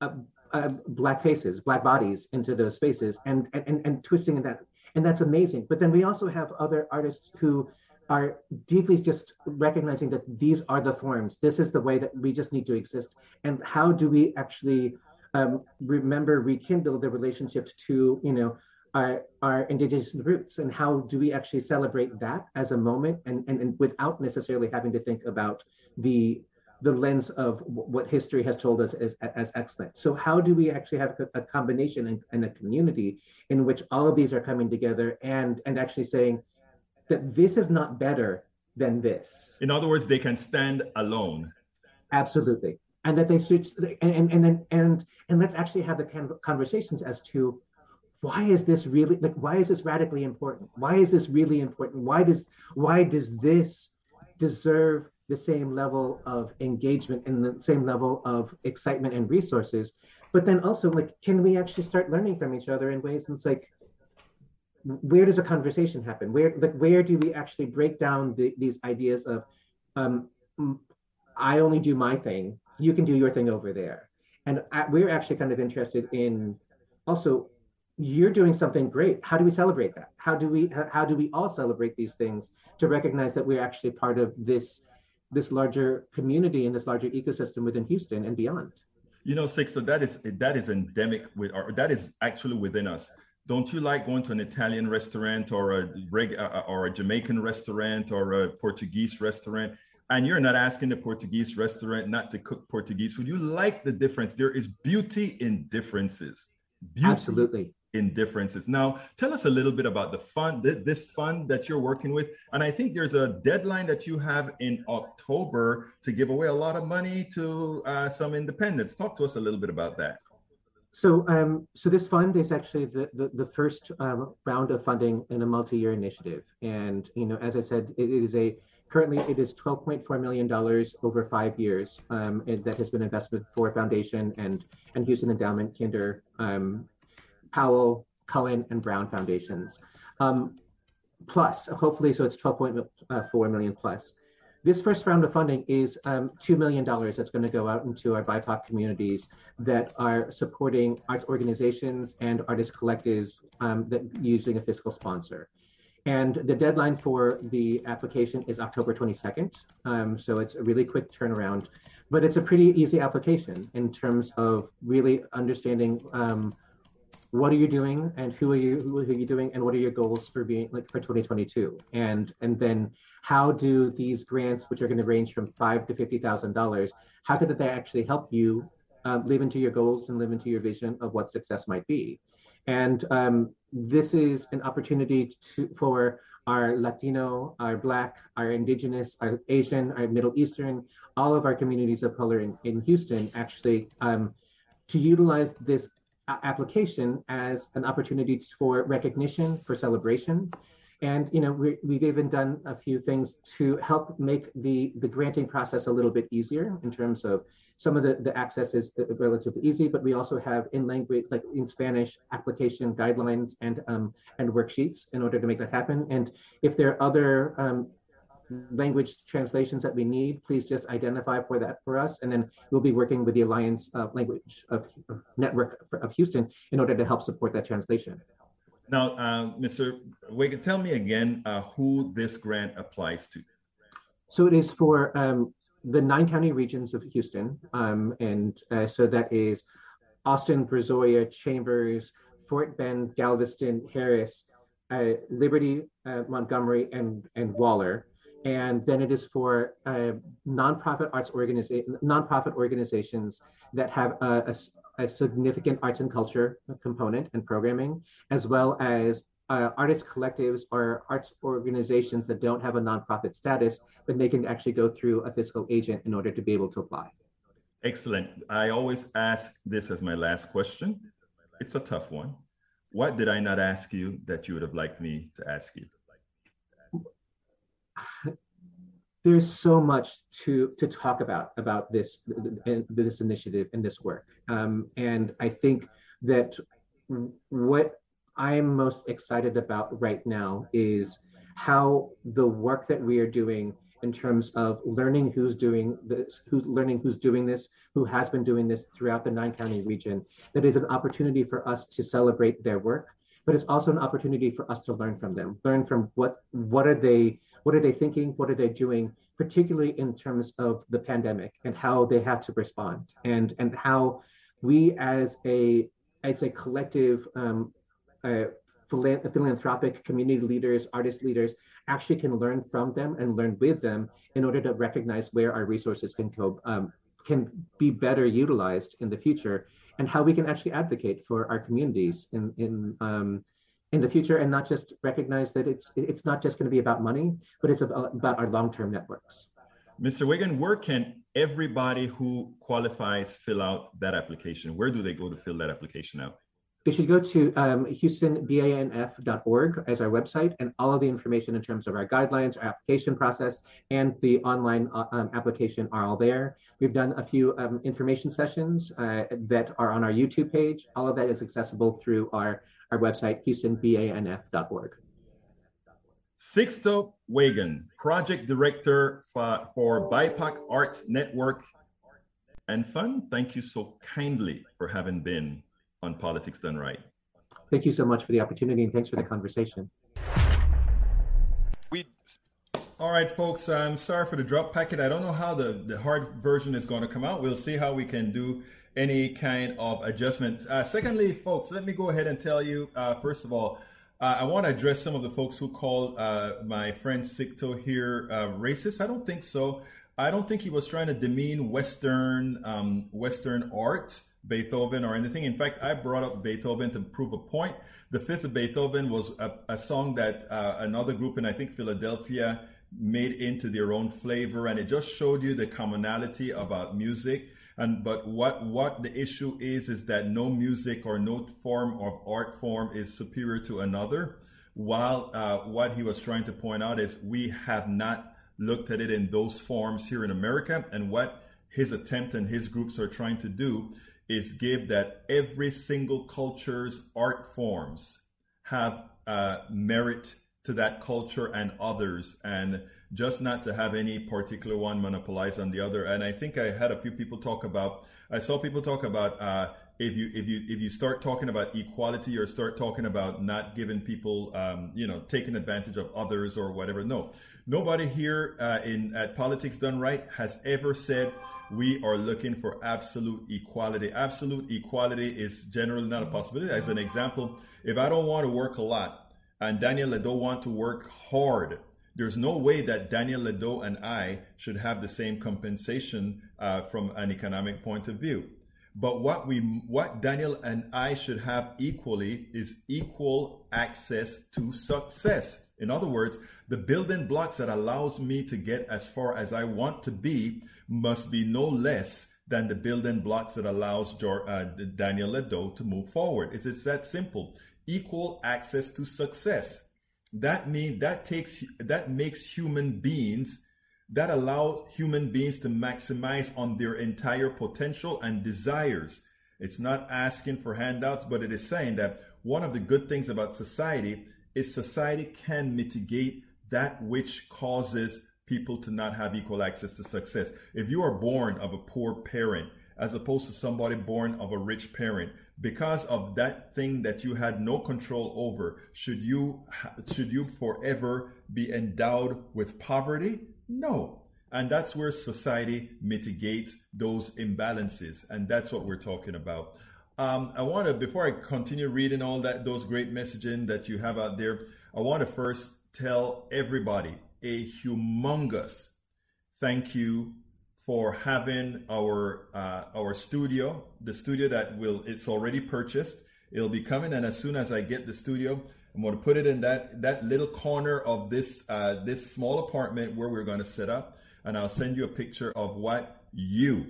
uh, uh, black faces, black bodies into those spaces, and and and twisting that, and that's amazing. But then we also have other artists who are deeply just recognizing that these are the forms. This is the way that we just need to exist. And how do we actually um, remember, rekindle the relationships to, you know, our, our indigenous roots and how do we actually celebrate that as a moment and, and, and without necessarily having to think about the the lens of what history has told us as, as excellent. So how do we actually have a, combination and, and, a community in which all of these are coming together and, and actually saying, that this is not better than this. In other words, they can stand alone. Absolutely. And that they should, and, and, and then, and, and let's actually have the conversations as to why is this really, like, why is this radically important? Why is this really important? Why does, why does this deserve the same level of engagement and the same level of excitement and resources? But then also, like, can we actually start learning from each other in ways? And it's like, where does a conversation happen? Where like where do we actually break down the, these ideas of um, I only do my thing, you can do your thing over there, and I, we're actually kind of interested in also you're doing something great. How do we celebrate that? How do we how do we all celebrate these things to recognize that we're actually part of this this larger community and this larger ecosystem within Houston and beyond? You know, Sixto, that is that is endemic with or that is actually within us. Don't you like going to an Italian restaurant or a reg, uh, or a Jamaican restaurant or a Portuguese restaurant? And you're not asking the Portuguese restaurant not to cook Portuguese food. You like the difference. There is beauty in differences. Beauty Absolutely in differences. Now, tell us a little bit about the fund, this fund that you're working with. And I think there's a deadline that you have in October to give away a lot of money to uh, some independents. Talk to us a little bit about that. So, um, so this fund is actually the the, the first um, round of funding in a multi-year initiative, and you know, as I said, it, it is a currently it is 12.4 million dollars over five years um, that has been invested for Foundation and and Houston Endowment, Kinder, um, Powell, Cullen, and Brown foundations. Um, plus, hopefully, so it's 12.4 million plus. This first round of funding is um, $2 million that's going to go out into our BIPOC communities that are supporting arts organizations and artist collectives um, that using a fiscal sponsor. And the deadline for the application is October 22nd. Um, so it's a really quick turnaround, but it's a pretty easy application in terms of really understanding um, what are you doing and who are you who are you doing and what are your goals for being like for 2022 and and then how do these grants which are going to range from five to fifty thousand dollars how could they actually help you um, live into your goals and live into your vision of what success might be? And um, this is an opportunity to for our Latino, our Black, our Indigenous, our Asian, our Middle Eastern, all of our communities of color in, in Houston actually um, to utilize this application as an opportunity for recognition, for celebration. And you know, we, we've even done a few things to help make the, the granting process a little bit easier in terms of some of the, the access is relatively easy, but we also have in language, like in Spanish, application guidelines and um, and worksheets in order to make that happen. And if there are other um, language translations that we need, please just identify for that for us. And then we'll be working with the Alliance of Language of, Network of Houston in order to help support that translation. Now, uh, Mr. Wagan, tell me again uh, who this grant applies to. So it is for um, the nine county regions of Houston. Um, and uh, so that is Austin, Brazoria, Chambers, Fort Bend, Galveston, Harris, uh, Liberty, uh, Montgomery, and, and Waller and then it is for uh, nonprofit arts organization, nonprofit organizations that have a, a, a, significant arts and culture component and programming, as well as uh, artist collectives or arts organizations that don't have a nonprofit status, but they can actually go through a fiscal agent in order to be able to apply. Excellent. I always ask this as my last question. It's a tough one. What did I not ask you that you would have liked me to ask you? <laughs> there's so much to to talk about about this this initiative and this work. Um, and i think that what i'm most excited about right now is how the work that we are doing in terms of learning who's doing this who's learning who's doing this who has been doing this throughout the nine county region that is an opportunity for us to celebrate their work but it's also an opportunity for us to learn from them learn from what what are they what are they thinking? What are they doing? Particularly in terms of the pandemic and how they had to respond, and and how we as a as a collective um, uh, philanthropic community leaders, artist leaders, actually can learn from them and learn with them in order to recognize where our resources can go, um, can be better utilized in the future, and how we can actually advocate for our communities in in um, in the future and not just recognize that it's it's not just going to be about money, but it's about, about our long-term networks. Mr. Wagan, where can everybody who qualifies fill out that application? Where do they go to fill that application out? They should go to um, houstonbanf.org as our website, and all of the information in terms of our guidelines, our application process, and the online uh, um, application are all there. We've done a few um, information sessions uh, that are on our YouTube page. All of that is accessible through our our website, houstonbanf.org. Sixto Wagan, Project Director for, for BIPOC Arts Network and Fund. Thank you so kindly for having been on Politics Done Right. Thank you so much for the opportunity and thanks for the conversation. We all right, folks. I'm sorry for the drop packet. I don't know how the, the hard version is going to come out. We'll see how we can do any kind of adjustment. Uh, secondly, folks, let me go ahead and tell you, uh, first of all, uh, I want to address some of the folks who called uh, my friend Sixto here uh, racist. I don't think so. I don't think he was trying to demean Western um, Western art, Beethoven, or anything. In fact, I brought up Beethoven to prove a point. The Fifth of Beethoven was a, a song that uh, another group in I think Philadelphia made into their own flavor, and it just showed you the commonality about music. And but what what the issue is is that no music or no form of art form is superior to another. While uh, what he was trying to point out is we have not looked at it in those forms here in America, and what his attempt and his groups are trying to do is give that every single culture's art forms have uh, merit to that culture and others, and just not to have any particular one monopolize on the other. And I think I had a few people talk about. I saw people talk about uh, if you if you if you start talking about equality or start talking about not giving people um, you know taking advantage of others or whatever. No, nobody here uh, in at Politics Done Right has ever said we are looking for absolute equality. Absolute equality is generally not a possibility. As an example, if I don't want to work a lot and Daniel i don't want to work hard, there's no way that Daniel Ledo and I should have the same compensation uh, from an economic point of view. But what we, what Daniel and I should have equally is equal access to success. In other words, the building blocks that allows me to get as far as I want to be must be no less than the building blocks that allows uh, Daniel Ledo to move forward. It's, it's that simple. Equal access to success. That means that takes that makes human beings that allows human beings to maximize on their entire potential and desires. It's not asking for handouts, but it is saying that one of the good things about society is society can mitigate that which causes people to not have equal access to success. If you are born of a poor parent, as opposed to somebody born of a rich parent, because of that thing that you had no control over, should you should you forever be endowed with poverty? No. And that's where society mitigates those imbalances, and that's what we're talking about. Um, I want to, before I continue reading all that, those great messaging that you have out there, I want to first tell everybody a humongous thank you for having our uh, our studio, the studio that will it's already purchased. It'll be coming, and as soon as I get the studio, I'm going to put it in that that little corner of this uh, this small apartment where we're going to set up, and I'll send you a picture of what you,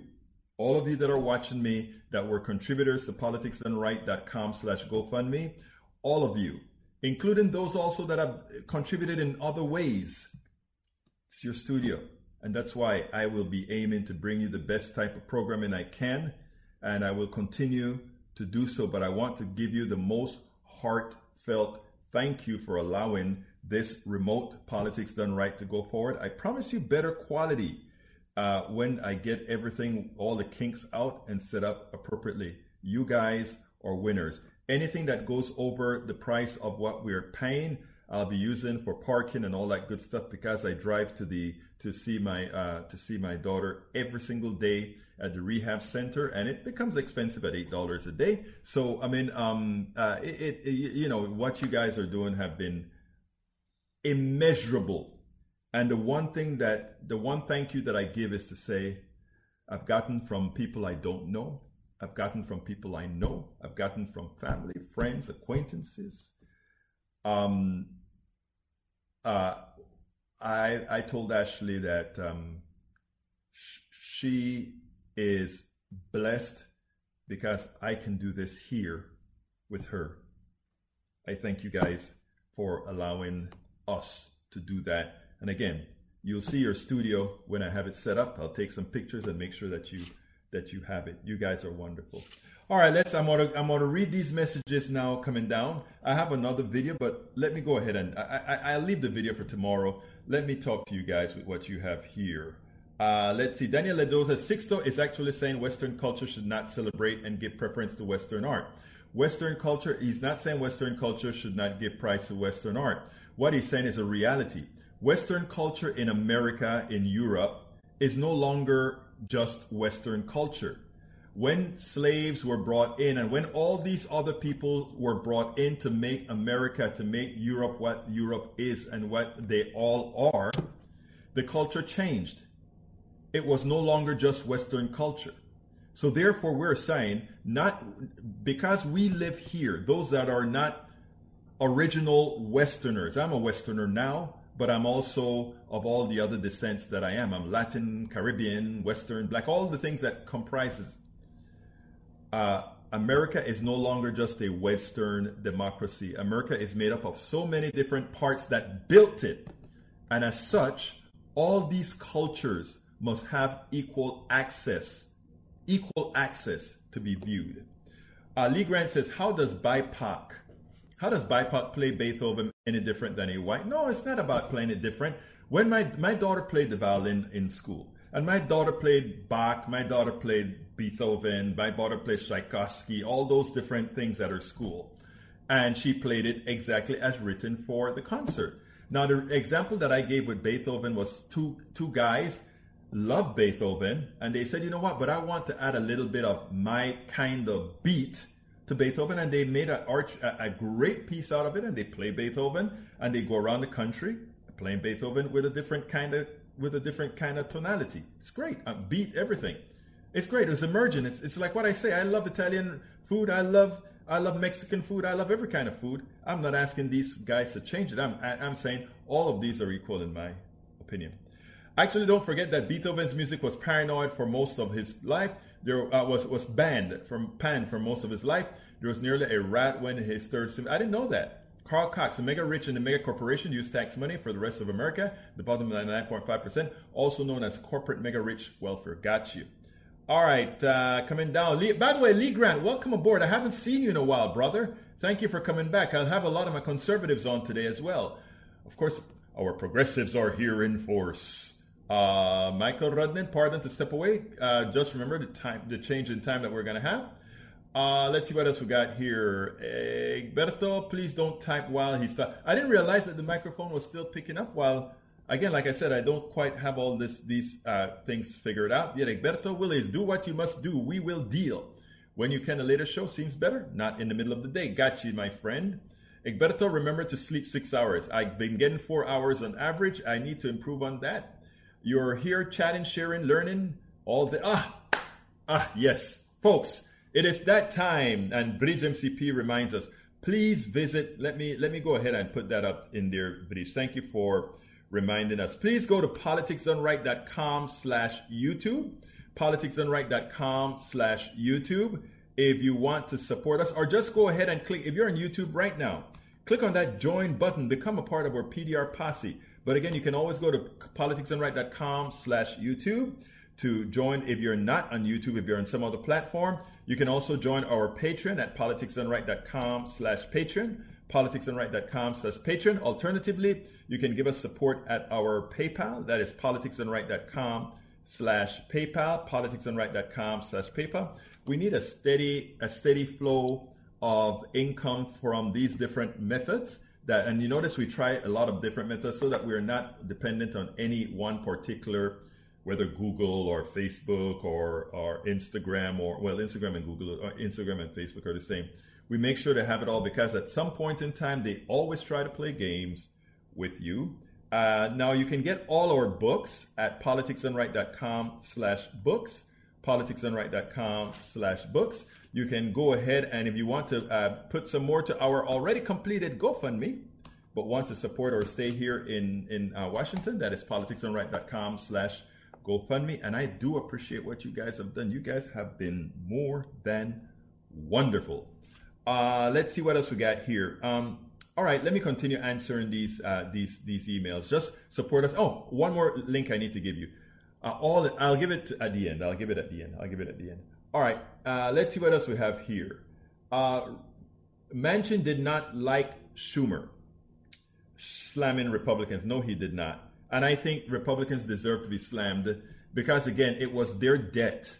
all of you that are watching me, that were contributors to politicsdoneright.com slash GoFundMe, all of you, including those also that have contributed in other ways it's your studio. And that's why I will be aiming to bring you the best type of programming I can. And I will continue to do so. But I want to give you the most heartfelt thank you for allowing this remote politics done right to go forward. I promise you better quality uh, when I get everything, all the kinks out and set up appropriately. You guys are winners. Anything that goes over the price of what we're paying, I'll be using for parking and all that good stuff because I drive to the to see my uh, to see my daughter every single day at the rehab center, and it becomes expensive at eight dollars a day. So I mean, um, uh, it, it, you know what you guys are doing have been immeasurable. And the one thing that the one thank you that I give is to say, I've gotten from people I don't know. I've gotten from people I know. I've gotten from family, friends, acquaintances. Um, uh, I I told Ashley that um, sh- she is blessed because I can do this here with her. I thank you guys for allowing us to do that. And again, you'll see your studio when I have it set up. I'll take some pictures and make sure that you that you have it. You guys are wonderful. All right, let's. I'm gonna I'm gonna read these messages now coming down. I have another video, but let me go ahead and I, I I'll leave the video for tomorrow. Let me talk to you guys with what you have here. Uh, let's see. Daniel Ledoza, Sixto is actually saying Western culture should not celebrate and give preference to Western art. Western culture, he's not saying Western culture should not give price to Western art. What he's saying is a reality. Western culture in America, in Europe, is no longer just Western culture. When slaves were brought in and when all these other people were brought in to make America, to make Europe what Europe is and what they all are, the culture changed it was no longer just Western culture. So therefore, we're saying not because we live here, those that are not original Westerners. I'm a Westerner now, but I'm also of all the other descents that I am. I'm Latin, Caribbean, Western, Black, all the things that comprises. Uh, America is no longer just a Western democracy. America is made up of so many different parts that built it. And as such, all these cultures must have equal access, equal access to be viewed. Uh, Lee Grant says, how does BIPOC, how does BIPOC play Beethoven any different than a white? No, it's not about playing it different. When my, my daughter played the violin in school, and my daughter played Bach, my daughter played Beethoven, my daughter played Tchaikovsky, all those different things at her school. And she played it exactly as written for the concert. Now, the example that I gave with Beethoven was two, two guys love Beethoven, and they said, you know what, but I want to add a little bit of my kind of beat to Beethoven, and they made a, arch, a, a great piece out of it, and they play Beethoven, and they go around the country playing Beethoven with a different kind of with a different kind of tonality. It's great. Uh, beat everything. It's great. It's emergent. It's, it's like what I say. I love Italian food. I love I love Mexican food. I love every kind of food. I'm not asking these guys to change it. I'm I'm saying all of these are equal in my opinion. Actually, don't forget that Beethoven's music was paranoid for most of his life. There uh, was was banned from panned for most of his life. There was nearly a rat when his third symphony. I didn't know that. Carl Cox, a mega rich and a mega corporation, used tax money for the rest of America. The bottom 99.5%, also known as corporate mega rich welfare. Got you. All right, uh, coming down. Lee, by the way, Lee Grant, welcome aboard. I haven't seen you in a while, brother. Thank you for coming back. I'll have a lot of my conservatives on today as well. Of course, our progressives are here in force. Uh, Michael Rudnin, pardon to step away. Uh, just remember the time, the change in time that we're to have. Uh, let's see what else we got here. Egberto, please don't type while he's talking. I didn't realize that the microphone was still picking up while, again, like I said, I don't quite have all this these uh, things figured out yet. Egberto Willies, do what you must do. We will deal. When you can, a later show seems better. Not in the middle of the day. Got you, my friend. Egberto, remember to sleep six hours. I've been getting four hours on average. I need to improve on that. You're here chatting, sharing, learning all the ah ah yes, folks. It is that time, and Bridge MCP reminds us. Please visit. Let me let me go ahead and put that up in there, Bridge. Thank you for reminding us. Please go to politicsdoneright.com slash YouTube, politicsdoneright.com slash YouTube if you want to support us, or just go ahead and click. If you're on YouTube right now, click on that join button, become a part of our PDR posse. But again, you can always go to politicsdoneright.com slash YouTube to join if you're not on YouTube, if you're on some other platform. You can also join our Patreon at politicsdoneright.com slash Patreon, politicsdoneright.com slash Patreon. Alternatively, you can give us support at our PayPal. That is politicsdoneright.com slash PayPal, politicsdoneright.com slash PayPal. We need a steady, a steady flow of income from these different methods that and you notice we try a lot of different methods so that we're not dependent on any one particular whether Google or Facebook or, or Instagram or well Instagram and Google or Instagram and Facebook are the same. We make sure to have it all because at some point in time they always try to play games with you. Uh, now you can get all our books at politicsdoneright.com slash books, politicsdoneright.com slash books you can go ahead and if you want to uh, put some more to our already completed GoFundMe, but want to support or stay here in, in uh, Washington, that is politicsdoneright.com slash GoFundMe. And I do appreciate what you guys have done. You guys have been more than wonderful. Uh, let's see what else we got here. Um, all right, let me continue answering these uh, these these emails. Just support us. Oh, one more link I need to give you. Uh, all I'll give it at the end. I'll give it at the end. I'll give it at the end. All right, uh, let's see what else we have here. Uh, Manchin did not like Schumer slamming Republicans. No, he did not. And I think Republicans deserve to be slammed because again, it was their debt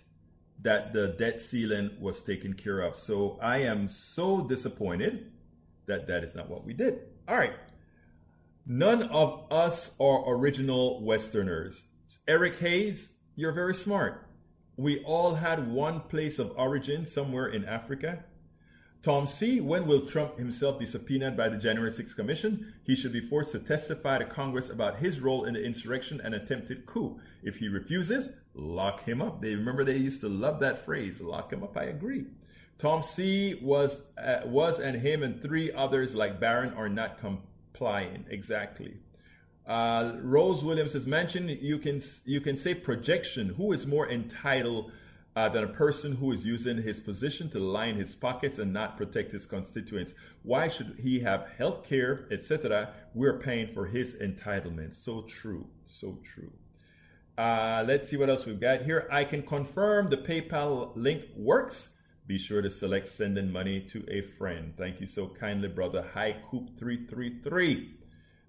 that the debt ceiling was taken care of. So I am so disappointed that that is not what we did. All right. None of us are original Westerners. Eric Hayes, you're very smart. We all had one place of origin somewhere in Africa. Tom C., when will Trump himself be subpoenaed by the January 6th Commission? He should be forced to testify to Congress about his role in the insurrection and attempted coup. If he refuses, lock him up. They remember they used to love that phrase, lock him up. I agree. Tom C. was uh, was and him and three others like Bannon are not complying. Exactly. Uh, Rose Williams has mentioned you can you can say projection. Who is more entitled uh, than a person who is using his position to line his pockets and not protect his constituents? Why should he have health care, etc.? We're paying for his entitlements. So true. So true. Uh, let's see what else we've got here. I can confirm the PayPal link works. Be sure to select sending money to a friend. Thank you so kindly, brother. Hi, Coop 333.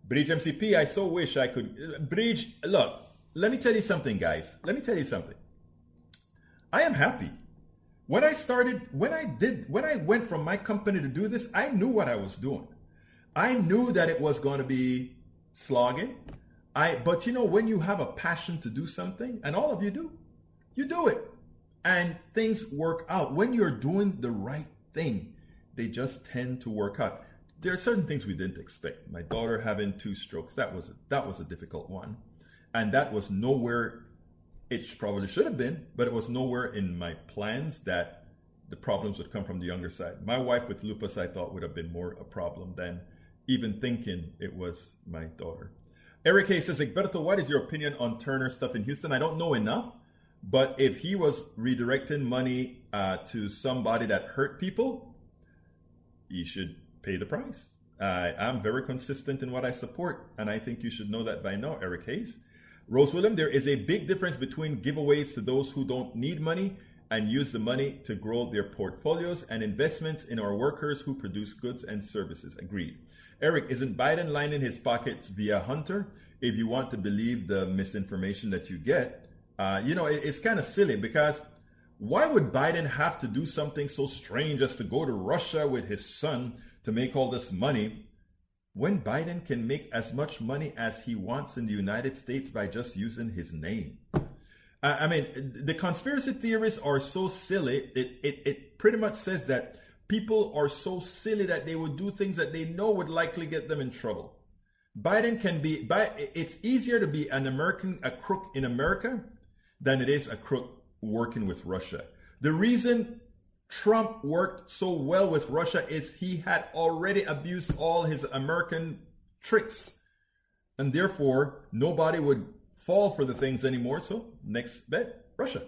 Bridge MCP, I so wish I could. Bridge, look, let me tell you something, guys. Let me tell you something. I am happy. When I started, when I did, when I went from my company to do this, I knew what I was doing. I knew that it was going to be slogging. I, but you know, when you have a passion to do something, and all of you do, you do it. And things work out. When you're doing the right thing, they just tend to work out there are certain things we didn't expect. My daughter having two strokes, that was a, that was a difficult one. And that was nowhere it probably should have been, but it was nowhere in my plans that the problems would come from the younger side. My wife with lupus, I thought would have been more a problem than even thinking it was my daughter. Eric Hayes says, Egberto, what is your opinion on Turner stuff in Houston? I don't know enough, but if he was redirecting money uh, to somebody that hurt people, he should pay the price. Uh, I'm very consistent in what I support, and I think you should know that by now, Eric Hayes. Rose William, there is a big difference between giveaways to those who don't need money and use the money to grow their portfolios and investments in our workers who produce goods and services. Agreed. Eric, isn't Biden lining his pockets via Hunter? If you want to believe the misinformation that you get, uh, you know, it, it's kind of silly because why would Biden have to do something so strange as to go to Russia with his son to make all this money when Biden can make as much money as he wants in the United States by just using his name. I mean, the conspiracy theories are so silly. It, it, it pretty much says that people are so silly that they would do things that they know would likely get them in trouble. Biden can be, it's easier to be an American, a crook in America than it is a crook working with Russia. The reason Trump worked so well with Russia is he had already abused all his American tricks. And therefore, nobody would fall for the things anymore. So, next bet, Russia.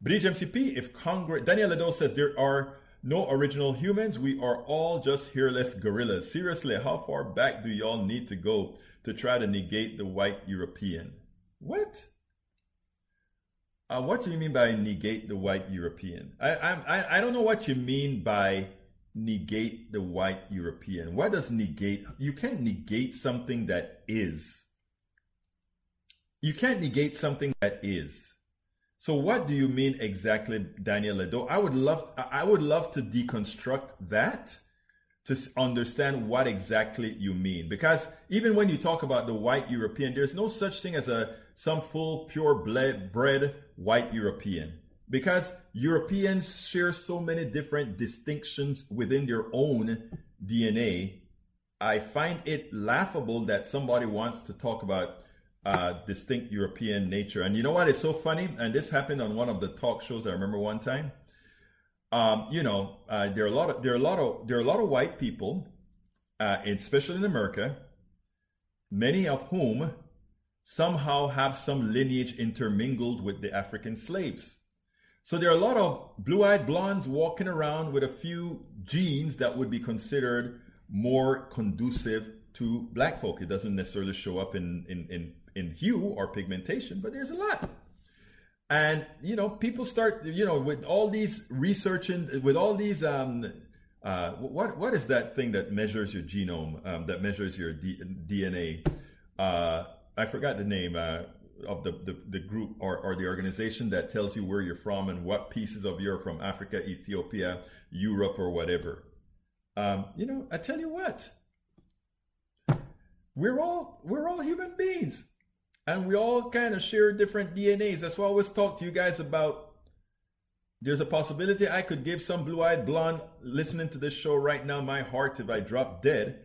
Bridge MCP, if Congress, Daniel Ledo says there are no original humans. We are all just hairless gorillas. Seriously, how far back do y'all need to go to try to negate the white European? What? Uh, what do you mean by negate the white European? I, I, I don't know what you mean by negate the white European. What does negate? You can't negate something that is. You can't negate something that is. So what do you mean exactly, Daniel Ledo? I would love, I would love to deconstruct that to understand what exactly you mean. Because even when you talk about the white European, there's no such thing as a some full pure bred white European. Because Europeans share so many different distinctions within their own DNA, I find it laughable that somebody wants to talk about uh, distinct European nature. And you know what? It's so funny. And this happened on one of the talk shows I remember one time um, you know, uh, there are a lot of there are a lot of there are a lot of white people, uh, especially in America, many of whom somehow have some lineage intermingled with the African slaves. So there are a lot of blue-eyed blondes walking around with a few genes that would be considered more conducive to black folk. It doesn't necessarily show up in in in, in hue or pigmentation, but there's a lot. And you know, people start, you know, with all these researching, with all these, um, uh, what what is that thing that measures your genome, um, that measures your D- DNA? Uh, I forgot the name. Uh, of the, the, the group or, or the organization that tells you where you're from and what pieces of you're from Africa, Ethiopia, Europe, or whatever. Um, you know, I tell you what, we're all we're all human beings, and we all kind of share different DNAs. That's why I always talk to you guys about. There's a possibility I could give some blue-eyed blonde listening to this show right now my heart if I drop dead,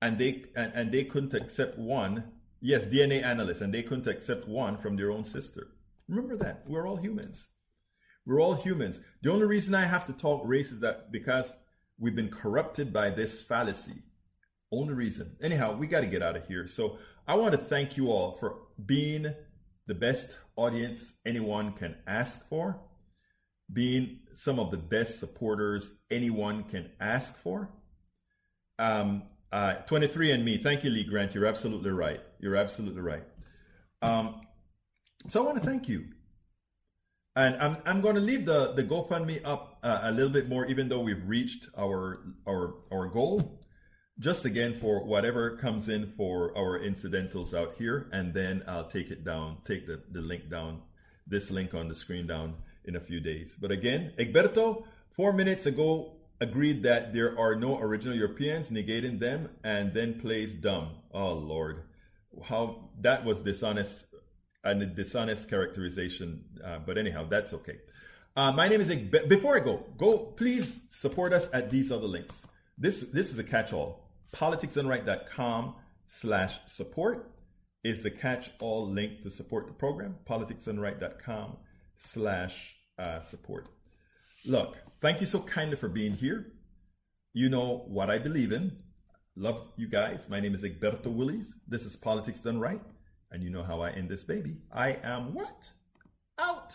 and they and, and they couldn't accept one Yes, DNA analysts, and they couldn't accept one from their own sister. Remember that. We're all humans. We're all humans. The only reason I have to talk race is that because we've been corrupted by this fallacy. Only reason. Anyhow, we got to get out of here. So I want to thank you all for being the best audience anyone can ask for, being some of the best supporters anyone can ask for. Um, uh, 23andMe. Thank you, Lee Grant. You're absolutely right. You're absolutely right. Um, so I want to thank you. And I'm, I'm going to leave the, the GoFundMe up uh, a little bit more, even though we've reached our, our, our goal. Just again for whatever comes in for our incidentals out here. And then I'll take it down, take the, the link down, this link on the screen down in a few days. But again, Egberto, four minutes ago, agreed that there are no original Europeans, negating them, and then plays dumb. Oh Lord, how that was dishonest and a dishonest characterization. Uh, but anyhow, that's okay. Uh, my name is before I go, go please support us at these other links. This this is a catch-all. Politicsdoneright.com slash support is the catch-all link to support the program. Politicsdoneright.com slash uh, support. Look, thank you so kindly for being here. You know what I believe in. Love you guys. My name is Egberto Willies. This is Politics Done Right. And you know how I end this baby. I am what? Out